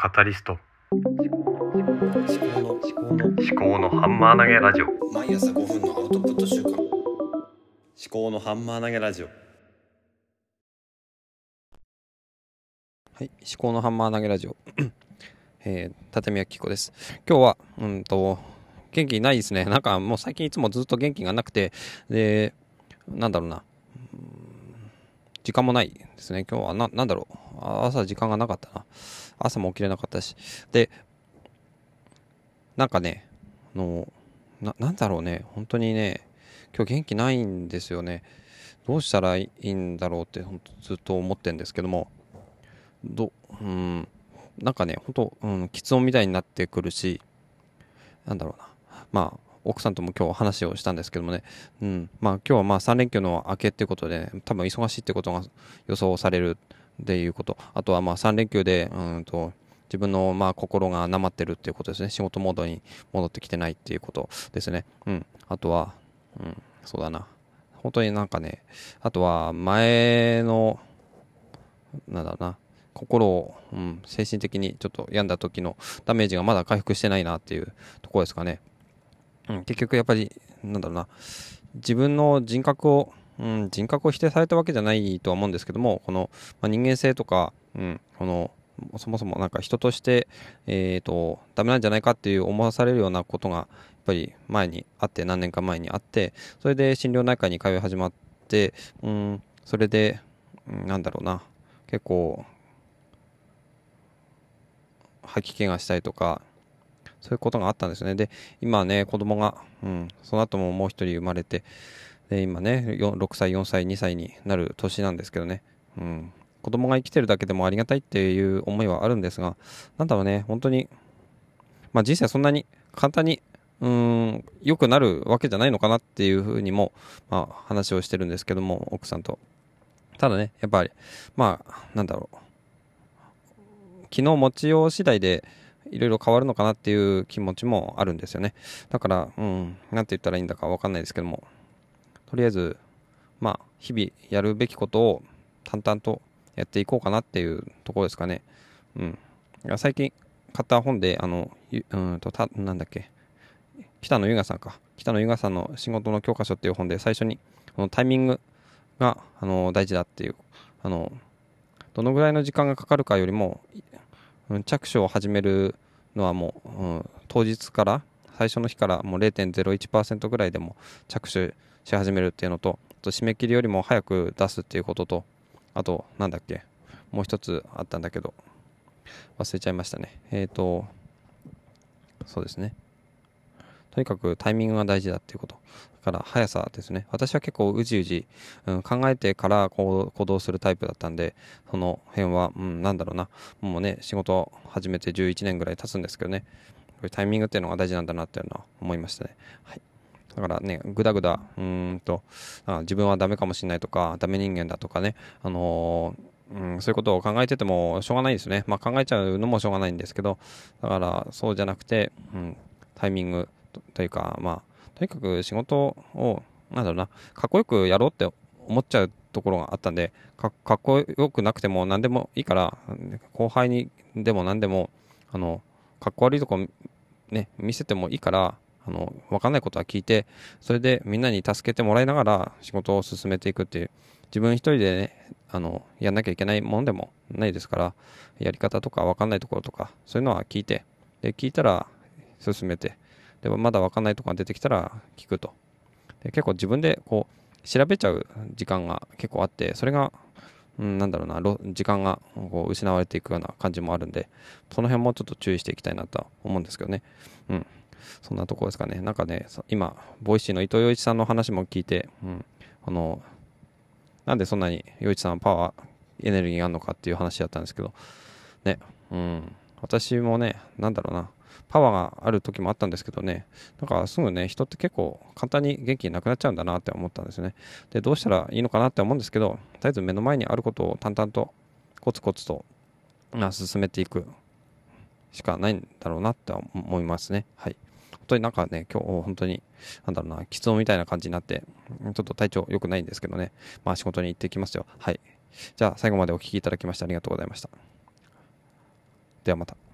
カタリスト。思考の思考の思考のハンマー投げラジオ。毎朝5分のアウトプット週間思考のハンマー投げラジオ。はい思考のハンマー投げラジオ。えー、立宮紀子です。今日はうんと元気ないですね。なんかもう最近いつもずっと元気がなくてでなんだろうな時間もないですね。今日はななんだろう。朝時間がなかったな。朝も起きれなかったし。でなんかねあのななんだろうね。本当にね今日元気ないんですよね。どうしたらいいんだろうって本当ずっと思ってんですけども。どうん。なんかね本当うん喫音みたいになってくるしなんだろうな。まあ奥さんとも今日話をしたんですけどもね、うん、まあ今日はまあ3連休の明けっていうことで、ね、多分忙しいってことが予想されるっていうこと、あとはまあ3連休で、うんと、自分のまあ心がなまってるっていうことですね。仕事モードに戻ってきてないっていうことですね。うん。あとは、うん、そうだな。本当になんかね、あとは前の、なんだろうな、心を、うん、精神的にちょっと病んだ時のダメージがまだ回復してないなっていうところですかね。うん、結局やっぱり、なんだろうな、自分の人格を、うん、人格を否定されたわけじゃないとは思うんですけども、この、まあ、人間性とか、うん、この、そもそもなんか人として、えっ、ー、と、ダメなんじゃないかっていう思わされるようなことが、やっぱり前にあって、何年か前にあって、それで心療内科に通い始まって、うん、それで、うん、なんだろうな、結構、吐き気がしたりとか、そういうことがあったんですね。で、今ね、子供が、うん、その後ももう一人生まれて、で、今ね、6歳、4歳、2歳になる年なんですけどね、うん、子供が生きてるだけでもありがたいっていう思いはあるんですが、なんだろうね、本当に、まあ人生そんなに簡単に、うん、良くなるわけじゃないのかなっていうふうにも、まあ話をしてるんですけども、奥さんと。ただね、やっぱり、まあ、なんだろう。昨日持ちよう次第で、いろいろ変わるのかなっていう気持ちもあるんですよね。だから、うん、なんて言ったらいいんだかわかんないですけども、とりあえず、まあ、日々やるべきことを淡々とやっていこうかなっていうところですかね。うん。最近買った本で、あの、うんと、た、なんだっけ、北野由賀さんか。北野由賀さんの仕事の教科書っていう本で最初に、このタイミングが、あの、大事だっていう、あの、どのぐらいの時間がかかるかよりも、着手を始めるのはもう、うん、当日から最初の日からもう0.01%ぐらいでも着手し始めるっていうのとと締め切りよりも早く出すっていうこととあとなんだっけもう一つあったんだけど忘れちゃいましたね。えっ、ー、とそうですね。とにかくタイミングが大事だっていうこと。から速さですね。私は結構うじうじ、うん、考えてから行動するタイプだったんでその辺は、うん、なんだろうな。もうね仕事始めて11年ぐらい経つんですけどね。これタイミングっていうのが大事なんだなっていうのは思いましたね。はい。だからね、ぐだぐだ、うんと、あ自分はダメかもしれないとか、ダメ人間だとかね、あのー、うん、そういうことを考えててもしょうがないですね。まあ考えちゃうのもしょうがないんですけど、だからそうじゃなくて、うん、タイミングというか、まあ、とにかく仕事を、なんだろうな、かっこよくやろうって思っちゃうところがあったんで、かっこよくなくても何でもいいから、後輩にでも何でも、あの、かっこ悪いとこね、見せてもいいから、あの、わかんないことは聞いて、それでみんなに助けてもらいながら仕事を進めていくっていう、自分一人でね、あの、やんなきゃいけないもんでもないですから、やり方とかわかんないところとか、そういうのは聞いて、で、聞いたら進めて、でもまだ分かんないとこが出てきたら聞くと。で結構自分でこう調べちゃう時間が結構あってそれが、うん、なんだろうな時間がこう失われていくような感じもあるんでその辺もちょっと注意していきたいなとは思うんですけどね。うん。そんなとこですかね。なんかね今 Voicy の伊藤洋一さんの話も聞いて、うん、あのなんでそんなに洋一さんはパワーエネルギーがあるのかっていう話だったんですけどね。うん。私もねなんだろうな。パワーがある時もあったんですけどね、なんかすぐね、人って結構簡単に元気なくなっちゃうんだなって思ったんですよね。で、どうしたらいいのかなって思うんですけど、とりあえず目の前にあることを淡々とコツコツと進めていくしかないんだろうなって思いますね。はい。本当になんかね、今日本当に、なんだろうな、喫音みたいな感じになって、ちょっと体調良くないんですけどね、まあ仕事に行ってきますよ。はい。じゃあ最後までお聴きいただきましてありがとうございました。ではまた。